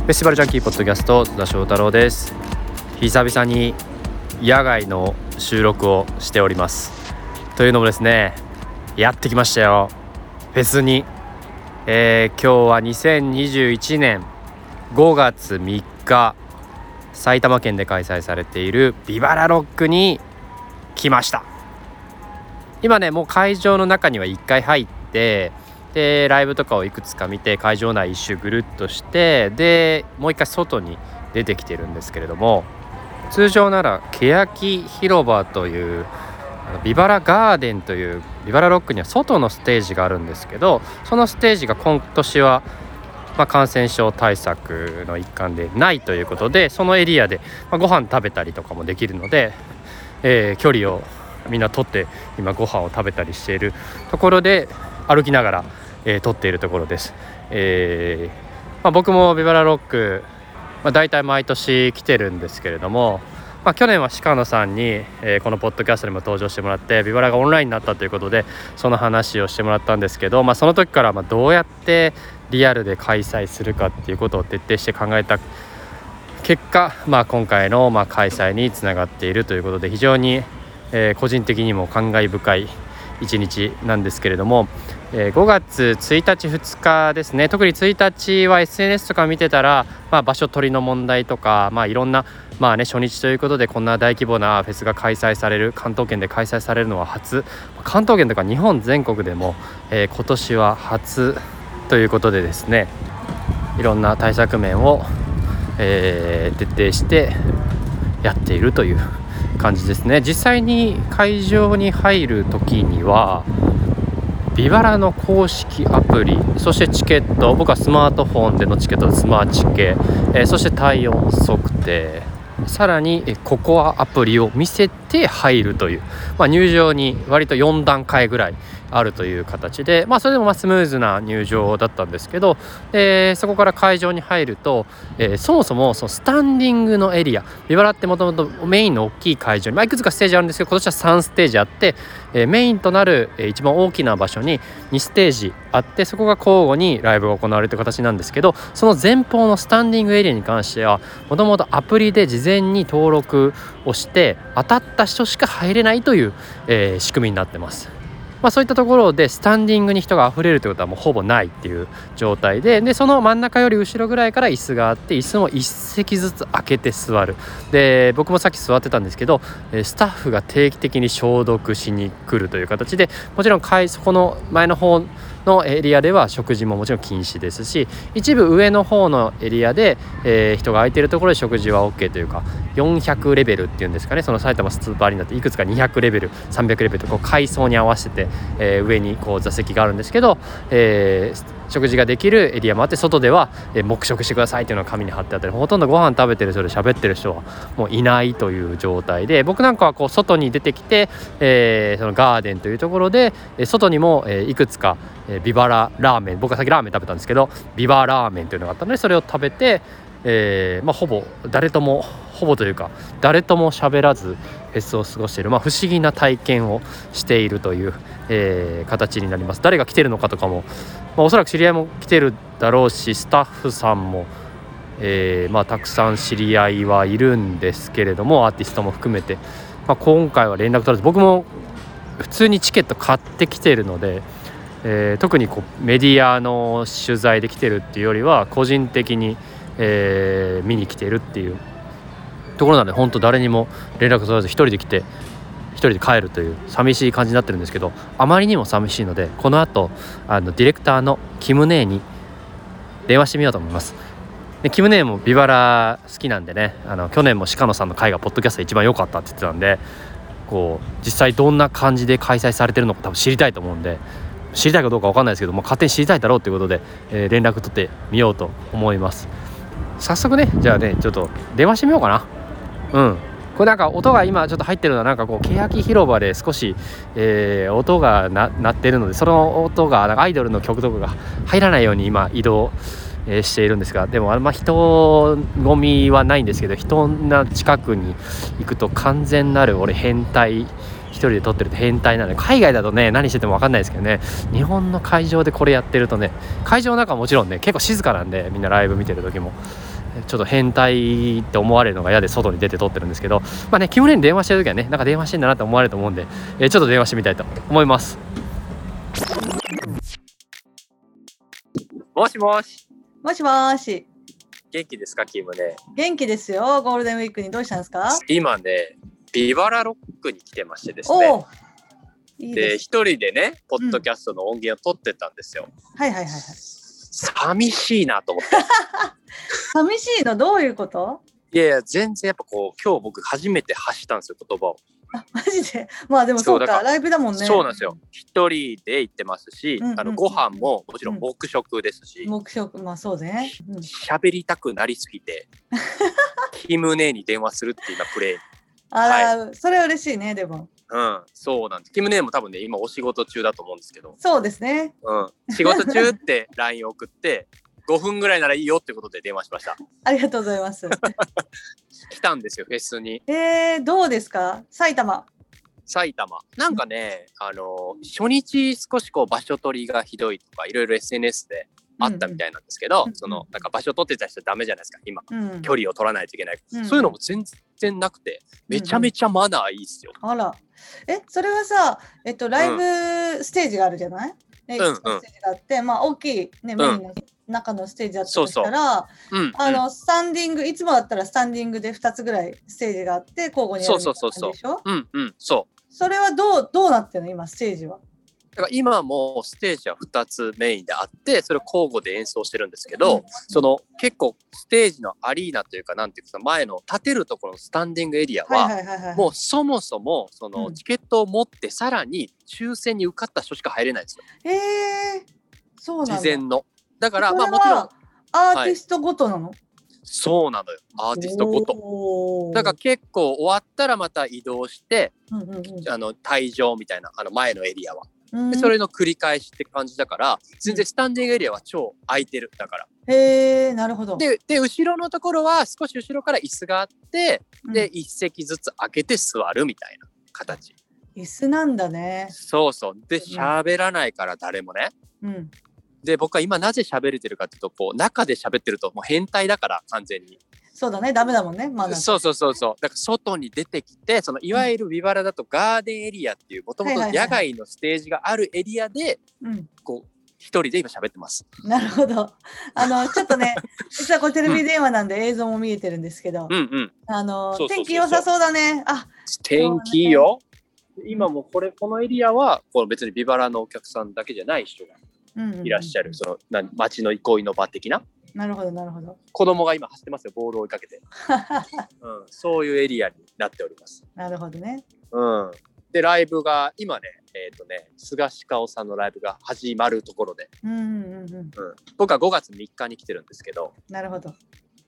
フェスティバルジャンキーポッドキャスト津田翔太郎です。久々に野外の収録をしております。というのもですねやってきましたよ。フェスに、えー、今日は2021年5月3日埼玉県で開催されているビバラロックに来ました。今ねもう会場の中には1回入ってでライブとかをいくつか見て会場内一周ぐるっとしてでもう一回外に出てきてるんですけれども通常なら欅広場というビバラガーデンというビバラロックには外のステージがあるんですけどそのステージが今年はまあ、感染症対策の一環でないということでそのエリアで、まあ、ご飯食べたりとかもできるので、えー、距離をみんな取って今ご飯を食べたりしているところで歩きながら、えー、撮っているところです。えーまあ、僕もビバラロック、まあ、大体毎年来てるんですけれども、まあ、去年は鹿野さんに、えー、このポッドキャストにも登場してもらってビバラがオンラインになったということでその話をしてもらったんですけど、まあ、その時からまあどうやってリアルで開催するかっていうことを徹底して考えた結果、まあ、今回のまあ開催につながっているということで非常に、えー、個人的にも感慨深い一日なんですけれども、えー、5月1日2日ですね。特に1日は SNS とか見てたら、まあ、場所取りの問題とか、まあ、いろんな、まあね、初日ということでこんな大規模なフェスが開催される関東圏で開催されるのは初。関東圏とか日本全国でも、えー、今年は初ということでですねいろんな対策面を、えー、徹底してやっているという感じですね。実際に会場に入る時にはビバラの公式アプリそしてチケット僕はスマートフォンでのチケットスマーチケ、えー、そして体温測定。さらにココアアプリを見せて入るという、まあ、入場に割と4段階ぐらいあるという形で、まあ、それでもまスムーズな入場だったんですけど、え、そこから会場に入ると、えー、そもそもそのスタンディングのエリアビバラってもともとメインの大きい会場に、まあ、いくつかステージあるんですけど今年は3ステージあって、えー、メインとなる、え一番大きな場所に2ステージあってそこが交互にライブが行われるという形なんですけどその前方のスタンディングエリアに関してはもともとアプリで事前に登録をして当たった人しか入れないという、え仕組みになってます。まあ、そういったところでスタンディングに人が溢れるということはもうほぼないっていう状態ででその真ん中より後ろぐらいから椅子があって椅子も1席ずつ開けて座るで僕もさっき座ってたんですけどスタッフが定期的に消毒しに来るという形でもちろんそこの前の方のエリアでは食事ももちろん禁止ですし一部上の方のエリアで、えー、人が空いてるところで食事は OK というか400レベルっていうんですかね。その埼玉スーパーアリーナっていくつか200レベル300レベルとこう階層に合わせて、えー、上にこう座席があるんですけど、えー、食事ができるエリアもあって外では、え黙食してくださいっていうのが紙に貼ってあったりほとんどご飯食べてる人で喋ってる人はもういないという状態で僕なんかはこう外に出てきて、えー、そのガーデンというところで外にも、えいくつか、えビバララーメン僕はさっきラーメン食べたんですけどビバラーメンというのがあったのでそれを食べて、えー、まあ、ほぼ誰ともほぼというか誰とも喋らずフェスを過ごしている、まあ、不思議な体験をしているという、えー、形になります。誰が来てるのかとかも、まあ、おそらく知り合いも来てるだろうしスタッフさんも、えー、まあ、たくさん知り合いはいるんですけれどもアーティストも含めて、まあ、今回は連絡取らず僕も普通にチケット買ってきてるので、えー、特にこうメディアの取材で来てるっていうよりは個人的に、えー、見に来てるっていうところなんで本当誰にも連絡取らず1人で来て1人で帰るという寂しい感じになってるんですけどあまりにも寂しいのでこのあとあのディレクターのキムネーに電話してみようと思います。でキムネーもビバラ好きなんでねあの去年も鹿野さんの回がポッドキャストで一番良かったって言ってたんでこう実際どんな感じで開催されてるのか多分知りたいと思うんで知りたいかどうか分かんないですけども勝手に知りたいだろうということで、えー、連絡取ってみようと思います早速ねじゃあねちょっと電話してみようかなうん。これなんか音が今ちょっと入ってるのはなんかこう欅広場で少し、えー、音が鳴ってるのでその音がなんかアイドルの曲とかが入らないように今移動えしているんですがでもあんま人混みはないんですけど人が近くに行くと完全なる俺変態1人で撮ってると変態なので海外だとね何してても分かんないですけどね日本の会場でこれやってるとね会場の中はもちろんね結構静かなんでみんなライブ見てる時も。ちょっと変態って思われるのが嫌で外に出て撮ってるんですけどまあねキムレに電話してる時はねなんか電話してんだなって思われると思うんで、えーちょっと電話してみたいと思います。もしもし。もしもし、元気ですかキムね。元気ですよ。ゴールデンウィークにどうしたんですか？今ねビバラロックに来てましてですね。で。一人でねポッドキャストの音源を取ってたんですよ、はいはいはいはい。寂しいなと思って 寂しいのどういうこと？いやいや全然やっぱこう今日僕初めて発したんですよ言葉をあ、マジで？まあでもそうか、ライブだもんね。そうなんですよ。一人で行ってますし、うんうんうんあのご飯ももちろん黙食ですし、目標、まあそうね。うん喋りたくなりすぎて、キムネに電話するっていう今プレイ。あら、それは嬉しいね、でも。うん、そうなんです。キムネも多分ね、今お仕事中だと思うんですけど、そうですね。うん、仕事中って LINE 送って、5分ぐらいならいいよってことで電話しました。ありがとうございます。来たんですよ、フェスに。えー、どうですか？埼玉。埼玉。なんかね、あの、初日少しこう場所取りがひどいとか、いろいろ SNS であったみたいなんですけど、うんその、なんか場所取ってた人はダメじゃないですか、今。うん。距離を取らないといけない、うんそういうのも全然なくてめちゃめちゃマナーいいっすよ、あら。え、それはさ、えっと、ライブステージがあるじゃない、ね、うんいくつかステージがあって、まあ、大きい、ね、メインの中のステージだったとしたら、うんあの、スタンディング、いつもだったらスタンディングで2つぐらいステージがあって、交互にやるみたいな感じでしょ？うんうんそう。それはどう、どうなってるの？今、ステージは。だから今もステージは2つメインであってそれを交互で演奏してるんですけど、うん。その結構ステージのアリーナというかなんていうか前の立てるところのスタンディングエリアは。もうそもそもそうのん。チケットを持ってさらに抽選に受かった人しか入れないんですよ。えー、そうなんだ。事前のだからまあもちろんアーティストごとなの、そうなのよ。アーティストごと。とだから結構終わったらまた移動してうんうんうん。あの退場みたいなあの前のエリアは。うん。でそれの繰り返しって感じだから全然スタンディングエリアは超空いてるだから。へえなるほど。でで後ろのところは少し後ろから椅子があってうん。で一席ずつ開けて座るみたいな形。椅子なんだね。そうそう。で喋らないから誰もね。うん。で僕は今なぜ喋れてるかっていうとこう中で喋ってるともう変態だから完全にそうだね、ダメだもんね。まだ。そうそうそうそうだから外に出てきてそのいわゆるビバラだとガーデンエリアっていうもともと野外のステージがあるエリアでうん。こう一人で今喋ってますなるほど。あの、ちょっとね、実はこれテレビ電話なんで映像も見えてるんですけど、うんうんあのそうそうそうそう天気良さそうだね。あ、天気いいよ今もこれこのエリアはこの別にビバラのお客さんだけじゃない人がいらっしゃる、そのな街の憩いの場的な？なるほど、なるほど。子供が今走ってますよボールを追いかけて、うん、そういうエリアになっております、なるほどね。うん、でライブが今ねえっ、とね菅氏香さんのライブが始まるところで、うんうんうんうん。うん、僕は5月3日に来てるんですけど。なるほど。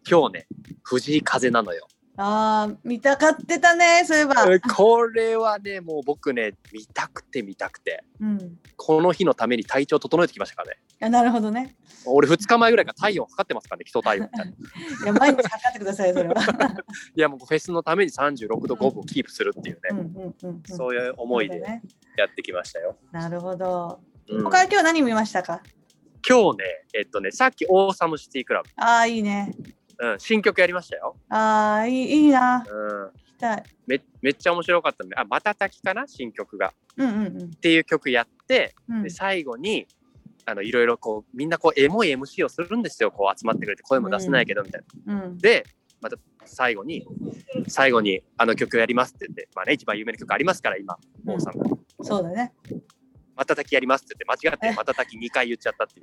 今日ね藤井風なのよああ、見たかってたね、そういえば。これはねもう僕ね見たくて見たくてうん。この日のために体調整えてきましたからねあなるほどね。俺2日前ぐらいから体温測ってますからね基礎体温みたいな いや、毎日測ってください、それは。やもうフェスのために36度5分をキープするっていうね。そういう思いでやってきましたよ、なるほど。うん他今日何見ましたか？今日ねえっとねさっきオーサムシティクラああ、いいね。ブ、うん、新曲やりましたよ、ああ、いいいいな。うん、聞きたい。めめっちゃ面白かったんであまたたきかな？新曲がうんうんうんっていう曲やってうんで。最後にあのいろいろこうみんなこうエモい MC をするんですよこう集まってくれて声も出せないけどみたいな。うん。でまた最後に最後にあの曲やりますって言ってまあね一番有名な曲ありますから今うん王さんがそうだね。「またたきやります」って言って間違って「またたき」2回言っちゃったってい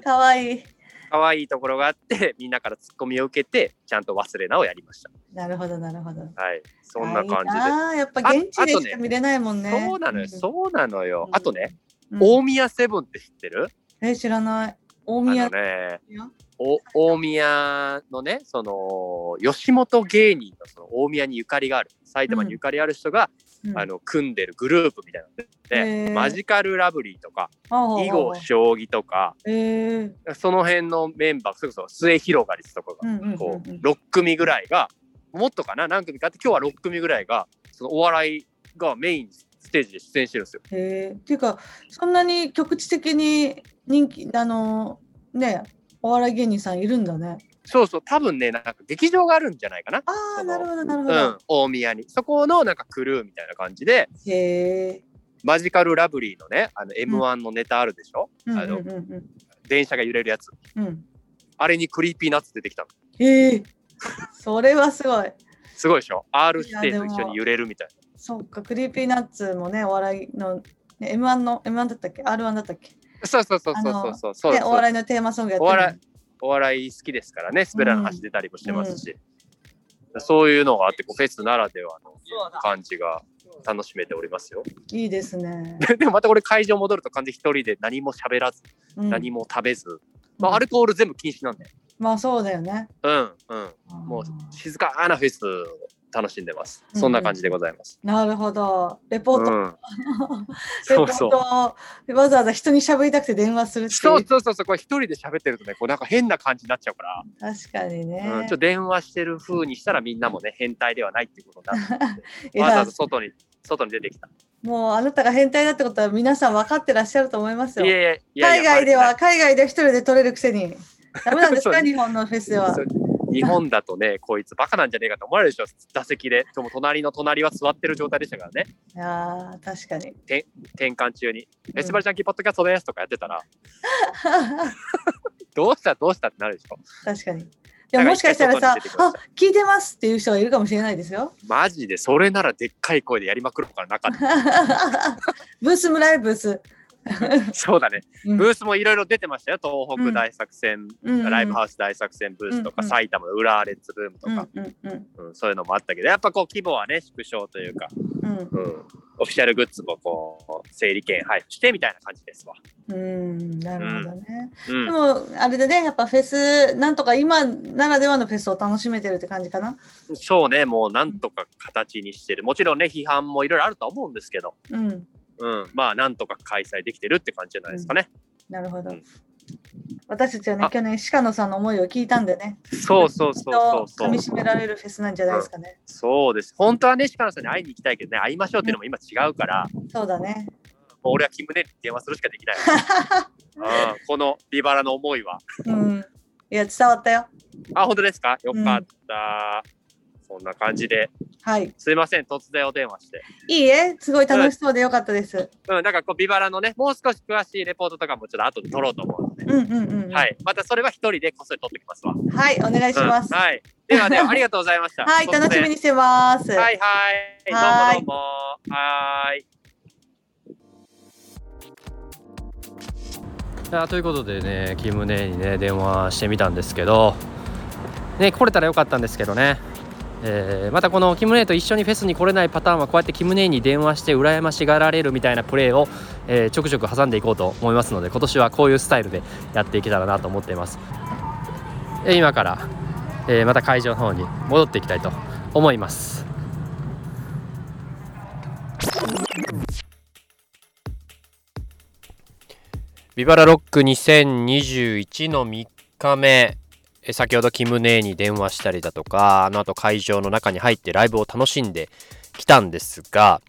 う。かわいい。可愛いところがあって みんなからツッコミを受けてちゃんと忘れなをやりましなるほど、なるほど。た。はいそんな感じで。ああ、やっぱ現地でしか見れないもんね。そうなのよ、そうなのよ。うんあとね、うん大宮セブンって知ってる？え、知らない。大あ宮のね、お大宮のねその吉本芸人のその大宮にゆかりがある埼玉にゆかりある人が、うんあの組んでるグループみたいなので、マジカルラブリーとか囲碁将棋とかえー。その辺のメンバーそれこそ末広がりとかがうんうんうんうん。こう6組ぐらいがもっとかな？何組かあって今日は6組ぐらいがそのお笑いがメインステージで出演してるんですよ。っていうかそんなに局地的に人気あのねお笑い芸人さんいるんだね。そうそう、多分ね、なんか劇場があるんじゃないかな。ああ、なるほど、なるほど。うん、大宮に。そこのなんかクルーみたいな感じで、へえ。マジカルラブリーのね、あの M1 のネタあるでしょ、うんあのうんうん電車が揺れるやつ。うん。うん。あれに Creepy Nuts出てきたの。へえ。それはすごい。すごいでしょ ?R 指定と一緒に揺れるみたいな。そっか、 Creepy Nutsもね、お笑いの、ね、M1 の、M1 だったっけ ?R1 だったっけ？そうそうそうそうそうそうそうで、お笑いのテーマソングやっておるの笑いお笑い好きですからね、すべらない話出たりもしてますし、そういうのがあってこう、フェスならではの感じが楽しめておりますよ。いいですね。でもまたこれ会場戻ると完全に一人で何も喋らず、うん。何も食べず、まあ、アルコール全部禁止なんで、まあそうだよね。うんうん、もう静かなフェスを楽しんでます。そんな感じでございます。なるほど。レポート。うん、レポーそうそう。トわざわざ人に喋りたくて電話する。そうそうそうそう、これ一人で喋ってるとね、こうなんか変な感じになっちゃうから、確かにね。うん、ちょっと電話してる風にしたらみんなもね、変態ではないっていうことになって、わざわざ外に、外に出てきた。もうあなたが変態だってことは皆さん分かってらっしゃると思いますよ。いやいやいや海外では、バ海外では一人で取れるくせに。ダメなんですか？日本のフェスでは日本だとね、こいつバカなんじゃねえかと思われるでしょ、座席で。でも隣の隣は座ってる状態でしたからね、いやー確かに。転換中に。うんエスバルちゃんキーポッドキャストですとかやってたら、どうしたどうしたってなるでしょ。確かに。でももしかしたらさあ聞いてますっていう人がいるかもしれないですよ。マジで、それならでっかい声でやりまくるからなかっ ブース村井ブース。た。そうだね。うんブースもいろいろ出てましたよ。東北大作戦、うんライブハウス大作戦ブースとか、うんうん埼玉の浦和レッツブームとか、うんそういうのもあったけど、やっぱこう規模はね、縮小というか、うんうん、オフィシャルグッズもこう整理券配布してみたいな感じですわ。うんなるほどね。うんでもあれでねやっぱフェスなんとか今ならではのフェスを楽しめてるって感じかな。そうね、もうなんとか形にしてる。もちろんね、批判もいろいろあるとは思うんですけど、うんうん、まあなんとか開催できてるって感じじゃないですかね。なるほど。うん私たちはねあ去年鹿野さんの思いを聞いたんでね。そうそうそうそうそう噛み。締められるフェスなんじゃないですかね。そうです。本当はね、鹿野さんに会いに行きたいけどね、会いましょうっていうのも今違うから、そうだね。もう俺はキムネに電話するしかできない。うん、このビバラの思いは。うん。いや伝わったよ。あ、本当ですか？よかった。そんな感じで、はい。すいません、突然お電話して。いいえすごい楽しそうでよかったです。うん、なんかこう、ビバラのね、もう少し詳しいレポートとかもちょっと後で撮ろうと思うので、うんうんうんうん。。はいい。またそれは一人でこっそり撮ってきますわ。はいお願いします。うんはい。ではでは、ありがとうございました。はい楽しみにしてます。はいはい。はいどうもどうも。はーい。いやということでねキムネにね電話してみたんですけどね来れたらよかったんですけどね、えーまたこのキムネイと一緒にフェスに来れないパターンはこうやってキムネイに電話して羨ましがられるみたいなプレーを、えーちょくちょく挟んでいこうと思いますので今年はこういうスタイルでやっていけたらなと思っています、えー今から、えーまた会場の方に戻っていきたいと思います。ビバラロック2021の3日目。先ほどキムネーに電話したりだとかあの後会場の中に入ってライブを楽しんできたんですが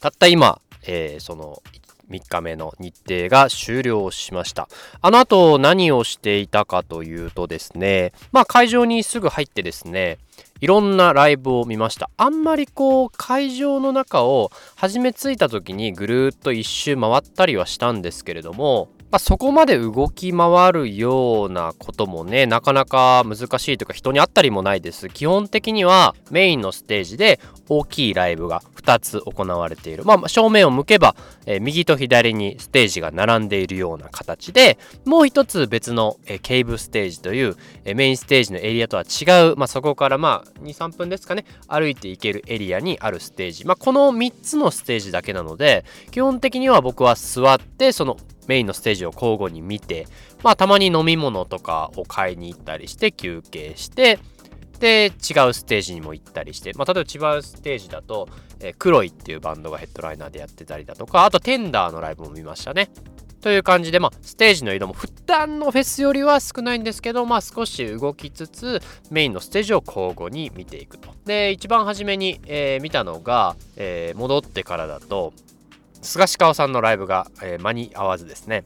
たった今、えーその3日目の日程が終了しました。あの後何をしていたかというとですねまあ会場にすぐ入ってですねいろんなライブを見ました。あんまりこう会場の中を初め着いた時にぐるーっと一周回ったりはしたんですけれども、まあ、そこまで動き回るようなこともねなかなか難しいというか人に会ったりもないです。基本的にはメインのステージで大きいライブが2つ行われている。まあ正面を向けば、えー右と左にステージが並んでいるような形でもう一つ別の、えーケーブステージという、えーメインステージのエリアとは違う、まあ、そこからまあ23分ですかね歩いていけるエリアにあるステージ、まあ、この3つのステージだけなので基本的には僕は座ってそのメインのステージを交互に見てまあたまに飲み物とかを買いに行ったりして休憩してで違うステージにも行ったりして、まあ、例えば違うステージだと、えー Kroiっていうバンドがヘッドライナーでやってたりだとかあと TENDREのライブも見ましたねという感じで、まあ、ステージの移動も普段のフェスよりは少ないんですけど、まあ、少し動きつつメインのステージを交互に見ていくと。で一番初めに、えー見たのが、えー戻ってからだとスガシカオさんのライブが、えー間に合わずですね。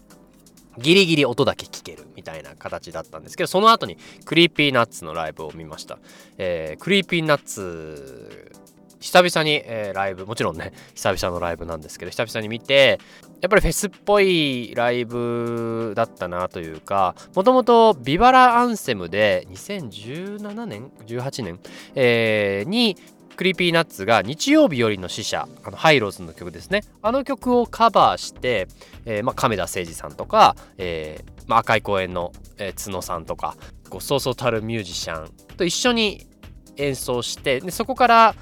ギリギリ音だけ聞けるみたいな形だったんですけどその後に Creepy Nutsのライブを見ました、えー、 Creepy Nuts久々に、えー、ライブもちろんね久々のライブなんですけど久々に見てやっぱりフェスっぽいライブだったなというかもともとビバラアンセムで2017年？18年、えー、に Creepy Nutsが日曜日よりの死者あのハイロウズの曲ですね。あの曲をカバーして、えーまあ、亀田誠治さんとか、えーまあ、赤い公園の、えー、角さんとかこうそうそうたるミュージシャンと一緒に演奏してでそこから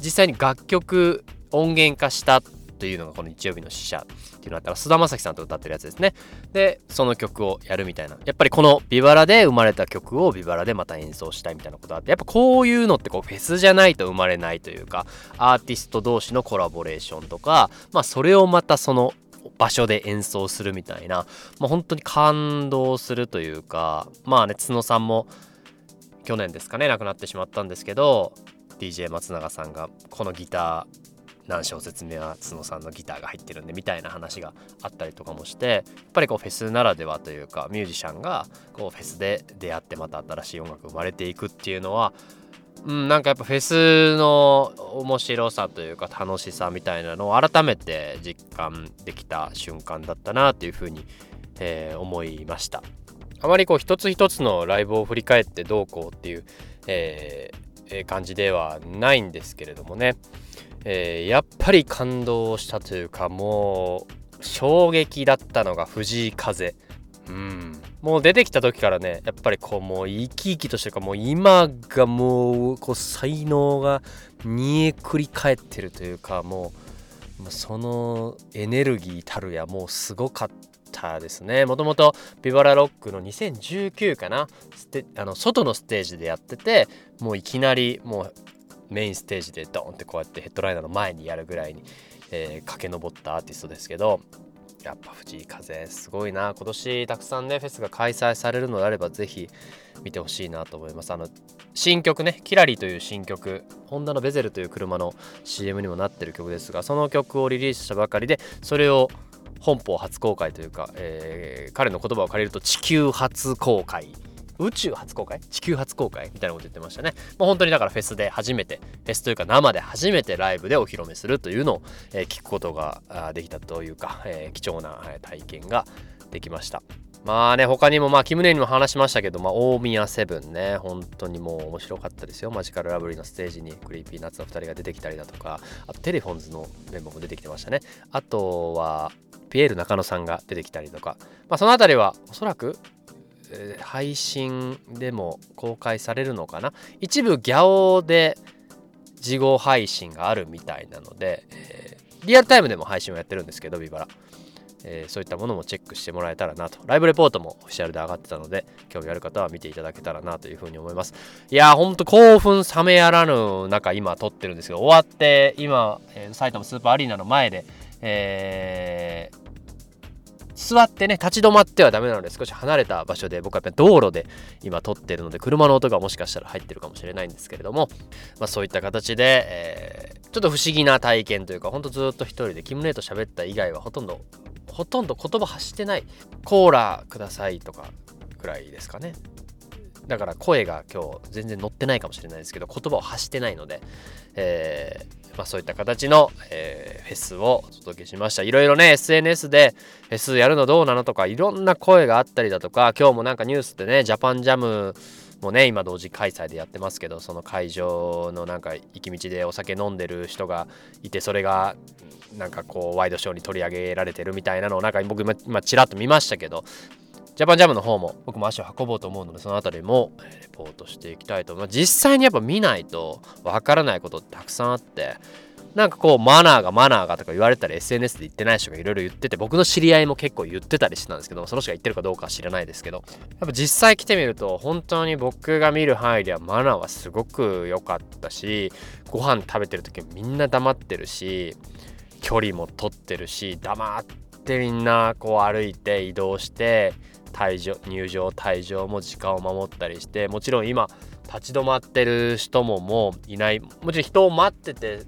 実際に楽曲音源化したというのがこの日曜日の死者っていうのだったら菅田将暉さんと歌ってるやつですね。でその曲をやるみたいな。やっぱりこのビバラで生まれた曲をビバラでまた演奏したいみたいなことあってやっぱこういうのってこうフェスじゃないと生まれないというかアーティスト同士のコラボレーションとかまあそれをまたその場所で演奏するみたいな、まあ、本当に感動するというかまあね角さんも去年ですかね亡くなってしまったんですけど DJ 松永さんがこのギター何小節目は角さんのギターが入ってるんでみたいな話があったりとかもしてやっぱりこうフェスならではというかミュージシャンがこうフェスで出会ってまた新しい音楽生まれていくっていうのはうん、なんかやっぱフェスの面白さというか楽しさみたいなのを改めて実感できた瞬間だったなというふうに、えー、思いました。あまりこう一つ一つのライブを振り返ってどうこうっていう、えー、感じではないんですけれどもね。えー、やっぱり感動したというかもう衝撃だったのが藤井風。うん。もう出てきた時からねやっぱりこうもう生き生きとしてるかもう今がもうこう才能が煮えくり返ってるというかもうそのエネルギーたるやもうすごかったですね。もともとビバラロックの2019かなあの外のステージでやっててもういきなりもうメインステージでドーンってこうやってヘッドライナーの前にやるぐらいに、えー、駆け上ったアーティストですけどやっぱ藤井風すごいな今年。たくさんねフェスが開催されるのであればぜひ見てほしいなと思います。あの新曲ね「キラリ」という新曲ホンダのベゼルという車の CM にもなってる曲ですがその曲をリリースしたばかりでそれを本邦初公開というか、えー、彼の言葉を借りると地球初公開宇宙初公開？地球初公開？みたいなこと言ってましたね。もう本当にだからフェスで初めて、フェスというか生で初めてライブでお披露目するというのを、えー、聞くことができたというか、えー、貴重な体験ができました。まあね、他にも、まあ、キムネにも話しましたけど、まあ、大宮セブンね、本当にもう面白かったですよ。マジカルラブリーのステージに Creepy Nutsの2人が出てきたりだとか、あとテレフォンズのメンバーも出てきてましたね。あとは、ピエール中野さんが出てきたりとか、まあ、その辺りはおそらく配信でも公開されるのかな？一部ギャオで事後配信があるみたいなので、えー、リアルタイムでも配信をやってるんですけどビバラ、えー、そういったものもチェックしてもらえたらなと。ライブレポートもオフィシャルで上がってたので興味ある方は見ていただけたらなというふうに思います。いやーほんと興奮冷めやらぬ中今撮ってるんですけど終わって今、えー、埼玉スーパーアリーナの前でえー、座ってね立ち止まってはダメなので少し離れた場所で僕はやっぱ道路で今撮ってるので車の音がもしかしたら入ってるかもしれないんですけれども、まあ、そういった形で、えー、ちょっと不思議な体験というかほんとずっと一人でキムネと喋った以外はほとんどほとんど言葉発してないコーラくださいとかくらいですかね。だから声が今日全然乗ってないかもしれないですけど言葉を発してないので、えーまあ、そういった形の、えー、フェスをお届けしました。いろいろね、SNS でフェスやるのどうなのとか、いろんな声があったりだとか、今日もなんかニュースでね、ジャパンジャムもね、今同時開催でやってますけど、その会場のなんか行き道でお酒飲んでる人がいて、それがなんかこうワイドショーに取り上げられてるみたいなのをなんか僕今ちらっと見ましたけどジャパンジャムの方も僕も足を運ぼうと思うのでその辺りもレポートしていきたいと思います実際にやっぱ見ないとわからないことってたくさんあってなんかこうマナーがマナーがとか言われたら SNS で言ってない人がいろいろ言ってて僕の知り合いも結構言ってたりしてたんですけどその人が言ってるかどうかは知らないですけどやっぱ実際来てみると本当に僕が見る範囲ではマナーはすごく良かったしご飯食べてる時みんな黙ってるし距離も取ってるし黙ってみんなこう歩いて移動して退場入場退場も時間を守ったりしてもちろん今立ち止まってる人ももういない。もちろん人を待ってて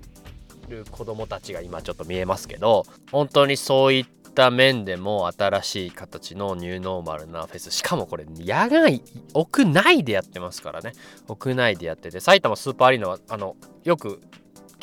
る子供たちが今ちょっと見えますけど本当にそういっった面でも新しい形のニューノーマルなフェスしかもこれ野外屋内でやってますからね。屋内でやってて埼玉スーパーアリーナはあのよく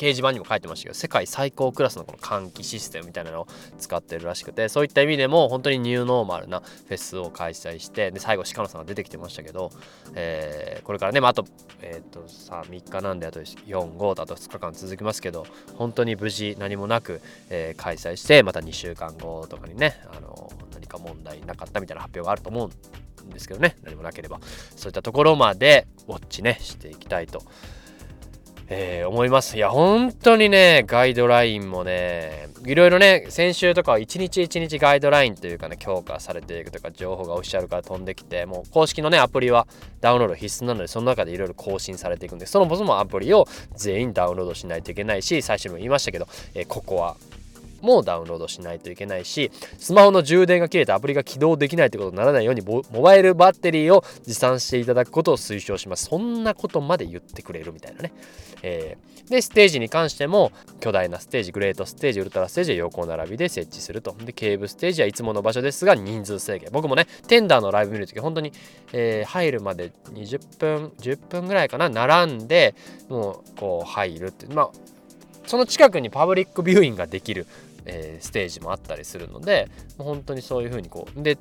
掲示板にも書いてましたけど世界最高クラスのこの換気システムみたいなのを使ってるらしくてそういった意味でも本当にニューノーマルなフェスを開催してで最後鹿野さんが出てきてましたけど、えー、これからね、まあ、あと,、えーと、さ3日なんであと45とあと2日間続きますけど本当に無事何もなく、えー、開催してまた2週間後とかにねあの何か問題なかったみたいな発表があると思うんですけどね何もなければ。そういったところまでウォッチねしていきたいとえー、思います。いや、本当にね、ガイドラインもね、いろいろね、先週とかは一日一日ガイドラインというかね、強化されていくとか、情報がオフィシャルから飛んできて、もう公式のね、アプリはダウンロード必須なので、その中でいろいろ更新されていくんで、そのもそもアプリを全員ダウンロードしないといけないし、最初にも言いましたけど、えー、ここはもダウンロードしないといけないしスマホの充電が切れてアプリが起動できないということにならないようにモバイルバッテリーを持参していただくことを推奨します。そんなことまで言ってくれるみたいなね、えー、でステージに関しても巨大なステージグレートステージウルトラステージを横並びで設置すると。でケーブステージはいつもの場所ですが人数制限。僕もねテンダーのライブ見るとき本当に、えー、入るまで20分10分ぐらいかな。並んでもうこう入るってまあその近くにパブリックビューイングができるえー、ステージもあったりするのでもう本当にそういう風にこうで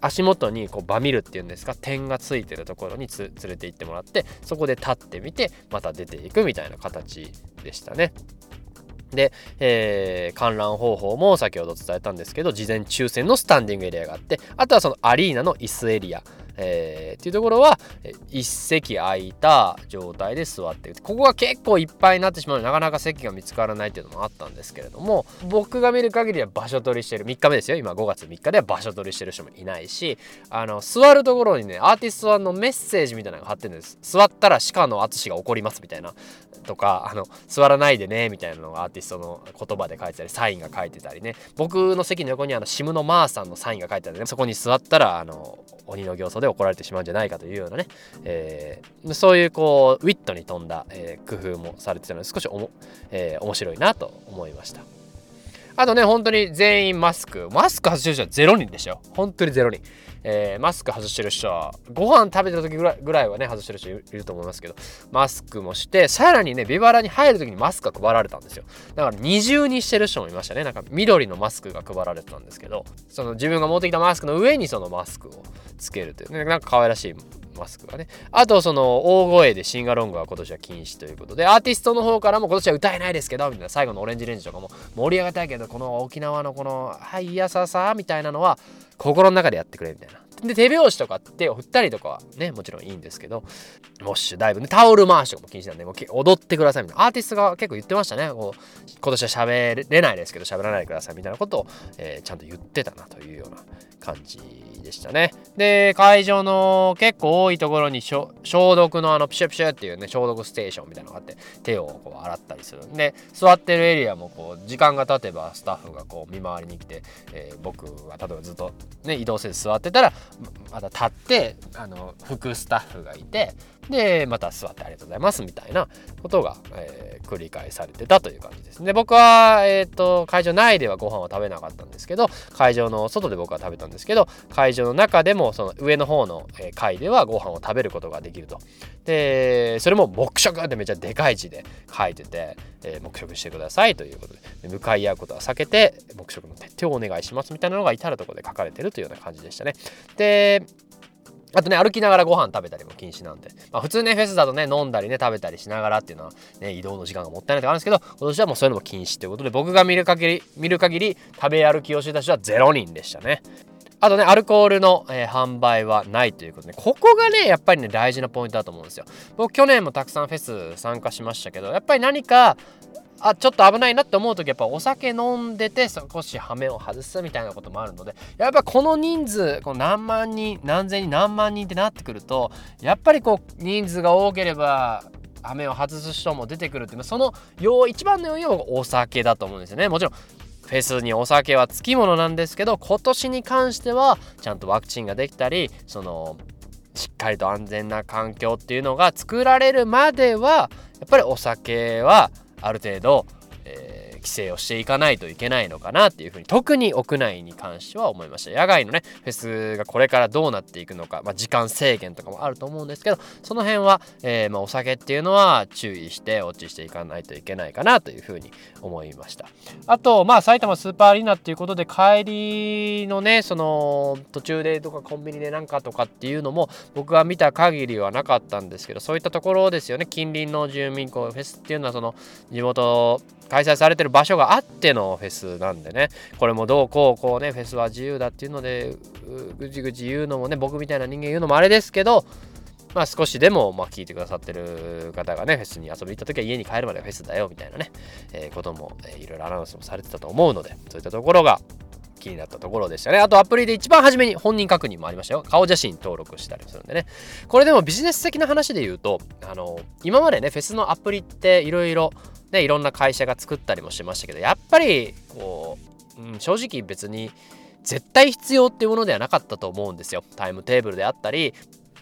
足元にこうバミルっていうんですか点がついてるところに連れて行ってもらってそこで立ってみてまた出ていくみたいな形でしたね。で、えー、観覧方法も先ほど伝えたんですけど事前抽選のスタンディングエリアがあってあとはそのアリーナの椅子エリアえー、っていうところは一席空いた状態で座ってここが結構いっぱいになってしまうのでなかなか席が見つからないっていうのもあったんですけれども僕が見る限りは場所取りしてる。3日目ですよ。今5月3日では場所取りしてる人もいないしあの座るところにねアーティストさんのメッセージみたいなのが貼ってるんです。座ったら鹿の淳が怒りますみたいなとかあの座らないでねみたいなのがアーティストの言葉で書いてたりサインが書いてたりね。僕の席の横にあのシムのマーさんのサインが書いてあるねそこに座ったらあの鬼の形相で怒られてしまうんじゃないかというようなね、えー、そういうこうウィットに富んだ、えー、工夫もされてたので少しおも、えー、面白いなと思いました。あとね本当に全員マスク。マスク外してる人は0人でしたよ本当に0人。えー、マスク外してる人はご飯食べてる時ぐらいぐらいはね外してる人いると思いますけど。マスクもしてさらにねビバラに入る時にマスクが配られたんですよ。だから二重にしてる人もいましたね。なんか緑のマスクが配られてたんですけど。その自分が持ってきたマスクの上にそのマスクをつけるという。ねなんか可愛らしいマスクがね。あとその大声でシンガロングは今年は禁止ということで。アーティストの方からも今年は歌えないですけどみたいな。最後のオレンジレンジとかも盛り上がりたいけどこの沖縄のこの「はいいやささ」みたいなのは心の中でやってくれみたいな。で手拍子とか手を振ったりとかはねもちろんいいんですけどモッシュダイブねタオル回しとかも禁止なんでもう踊ってくださいみたいな。アーティストが結構言ってましたね。こう今年は喋れないですけど喋らないでくださいみたいなことを、えー、ちゃんと言ってたなというような感じでしたね。で、会場の結構多いところに消毒のあのプシュプシュっていうね、消毒ステーションみたいなのがあって、手をこう洗ったりするんで、座ってるエリアもこう、時間が経てばスタッフがこう見回りに来て、えー、僕は例えばずっとね、移動せず座ってたら、また立って、あの、副スタッフがいて、で、また座ってありがとうございますみたいなことが、えー、繰り返されてたという感じですね。僕は、えっ、ー、と、会場内ではご飯は食べなかったんですけど、会場の外で僕は食べたんですけど、会場の中でもその上の方の階ではご飯を食べることができると。で、それも黙食ってめっちゃでかい字で書いてて、えー、黙食してくださいということで向かい合うことは避けて黙食の徹底をお願いしますみたいなのが至るところで書かれてるというような感じでしたね。であとね、歩きながらご飯食べたりも禁止なんで。まあ普通ね、フェスだとね、飲んだりね、食べたりしながらっていうのは、ね、移動の時間がもったいないとかあるんですけど、今年はもうそういうのも禁止ということで、僕が見る限り、見る限り、食べ歩きをしてた人は0人でしたね。あとね、アルコールの、えー、販売はないということで、ここがね、やっぱりね、大事なポイントだと思うんですよ。僕、去年もたくさんフェス参加しましたけど、やっぱり何か、あちょっと危ないなって思う時やっぱお酒飲んでて少し羽目を外すみたいなこともあるのでやっぱこの人数この何万人何千人何万人ってなってくるとやっぱりこう人数が多ければ羽目を外す人も出てくるっていうその要一番の要因はお酒だと思うんですよねもちろんフェスにお酒はつきものなんですけど今年に関してはちゃんとワクチンができたりそのしっかりと安全な環境っていうのが作られるまではやっぱりお酒はある程度、え規制をしていかないといけないのかなっていうふうに特に屋内に関しては思いました野外のねフェスがこれからどうなっていくのか、まあ、時間制限とかもあると思うんですけどその辺は、えー、まあ、お酒っていうのは注意して落ちしていかないといけないかなというふうに思いました。あとまあ埼玉スーパーアリーナっていうことで帰りのねその途中でとかコンビニでなんかとかっていうのも僕が見た限りはなかったんですけどそういったところですよね。近隣の住民こうフェスっていうのはその地元開催されてる場所があってのフェスなんでねこれもどうこうこうねフェスは自由だっていうのでぐちぐち言うのもね僕みたいな人間言うのもあれですけどまあ少しでもまあ聞いてくださってる方がねフェスに遊びに行った時は家に帰るまでフェスだよみたいなね、えー、ことも、えー、いろいろアナウンスもされてたと思うのでそういったところが気になったところでしたね。あとアプリで一番初めに本人確認もありましたよ。顔写真登録したりするんでね。これでもビジネス的な話で言うと、あの、今までね、フェスのアプリっていろいろね、いろんな会社が作ったりもしましたけど、やっぱり、こう、うん、正直別に絶対必要っていうものではなかったと思うんですよ。タイムテーブルであったり、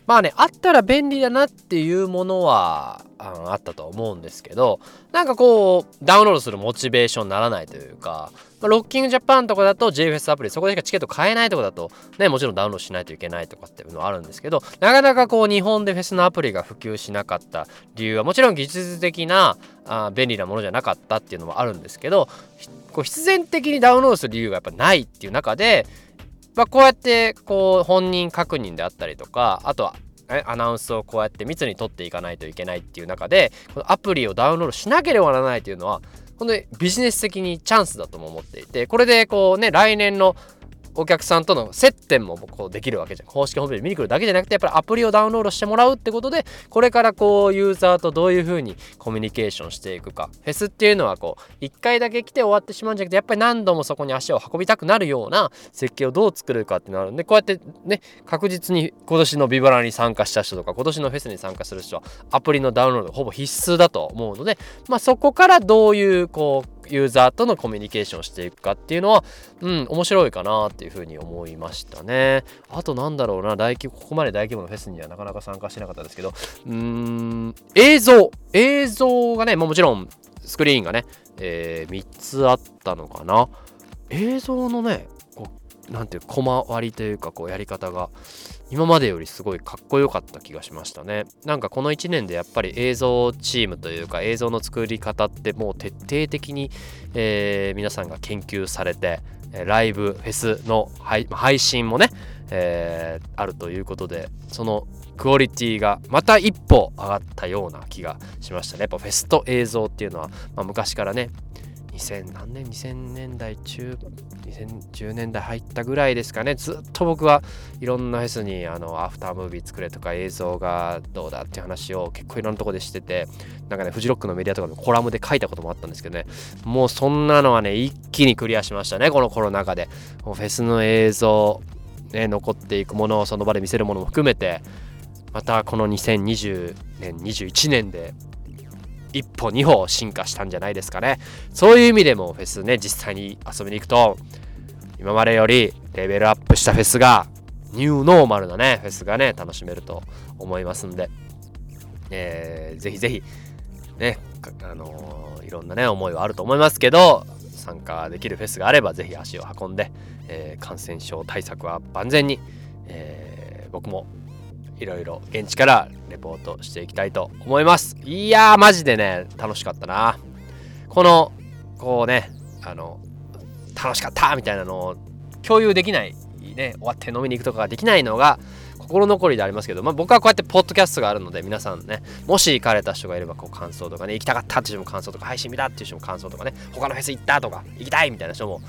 まあね、あったら便利だなっていうものはあったと思うんですけど、なんかこう、ダウンロードするモチベーションにならないというか、まあ、ロッキングジャパンとかだと JFS アプリ、そこでしかチケット買えないとかだと、ね、もちろんダウンロードしないといけないとかっていうのはあるんですけど、なかなかこう、日本でフェスのアプリが普及しなかった理由は、もちろん技術的なあ便利なものじゃなかったっていうのもあるんですけど、こう必然的にダウンロードする理由がやっぱないっていう中で、まあ、こうやってこう本人確認であったりとかあとはアナウンスをこうやって密に取っていかないといけないっていう中でこのアプリをダウンロードしなければならないというのは本当にビジネス的にチャンスだとも思っていてこれでこうね来年のお客さんとの接点もこうできるわけじゃん公式ホームページ見に来るだけじゃなくてやっぱりアプリをダウンロードしてもらうってことでこれからこうユーザーとどういうふうにコミュニケーションしていくかフェスっていうのはこう1回だけ来て終わってしまうんじゃなくてやっぱり何度もそこに足を運びたくなるような設計をどう作るかってなるんでこうやってね確実に今年のビバラに参加した人とか今年のフェスに参加する人はアプリのダウンロードほぼ必須だと思うのでまあそこからどういうこうユーザーとのコミュニケーションしていくかっていうのは、うん、面白いかなっていうふうに思いましたね。あとなんだろうな、大規模、ここまで大規模なフェスにはなかなか参加してなかったですけど、うーん、映像、映像がね、まもちろんスクリーンがね、えー、3つあったのかな。映像のね、こう、なんていう、小回りというか、こう、やり方が、今までよりすごいかっこよかった気がしましたね。なんかこの1年でやっぱり映像チームというか映像の作り方ってもう徹底的に、えー、皆さんが研究されてライブフェスの配信もね、えー、あるということでそのクオリティがまた一歩上がったような気がしましたね。やっぱフェスと映像っていうのは、まあ、昔からね2000何年2000年代中2010年代入ったぐらいですかね。ずっと僕はいろんなフェスにあのアフタームービー作れとか映像がどうだっていう話を結構いろんなとこでしててなんかねフジロックのメディアとかのコラムで書いたこともあったんですけどね。もうそんなのはね一気にクリアしましたねこのコロナ禍で。もうフェスの映像ね残っていくものをその場で見せるものも含めてまたこの2020年21年で一歩二歩進化したんじゃないですかね。そういう意味でもフェスね実際に遊びに行くと今までよりレベルアップしたフェスがニューノーマルなねフェスがね楽しめると思いますんで、えー、ぜひぜひねあのー、いろんなね思いはあると思いますけど参加できるフェスがあればぜひ足を運んで、えー、感染症対策は万全に、えー、僕もいろいろ現地からレポートしていきたいと思います。いやーマジでね楽しかったな。このこうねあの楽しかったみたいなのを共有できないね終わって飲みに行くとかができないのが心残りでありますけど、まあ、僕はこうやってポッドキャストがあるので皆さんねもし行かれた人がいればこう感想とかね行きたかったっていう人も感想とか配信見たっていう人も感想とかね他のフェス行ったとか行きたいみたいな人も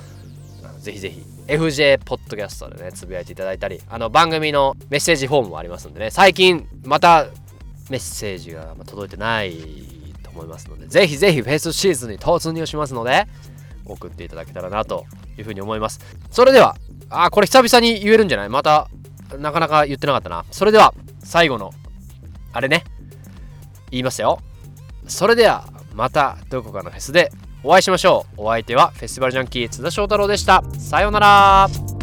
ぜひぜひ FJ ポッドキャストでねつぶやいていただいたりあの番組のメッセージフォームもありますんでね最近またメッセージが届いてないと思いますのでぜひぜひフェスシーズンに突入しますので送っていただけたらなというふうに思います。それではあこれ久々に言えるんじゃない？またなかなか言ってなかったな。それでは最後のあれね。言いますよ。それではまたどこかのフェスでお会いしましょう。お相手はフェスティバルジャンキー津田翔太郎でした。さようなら。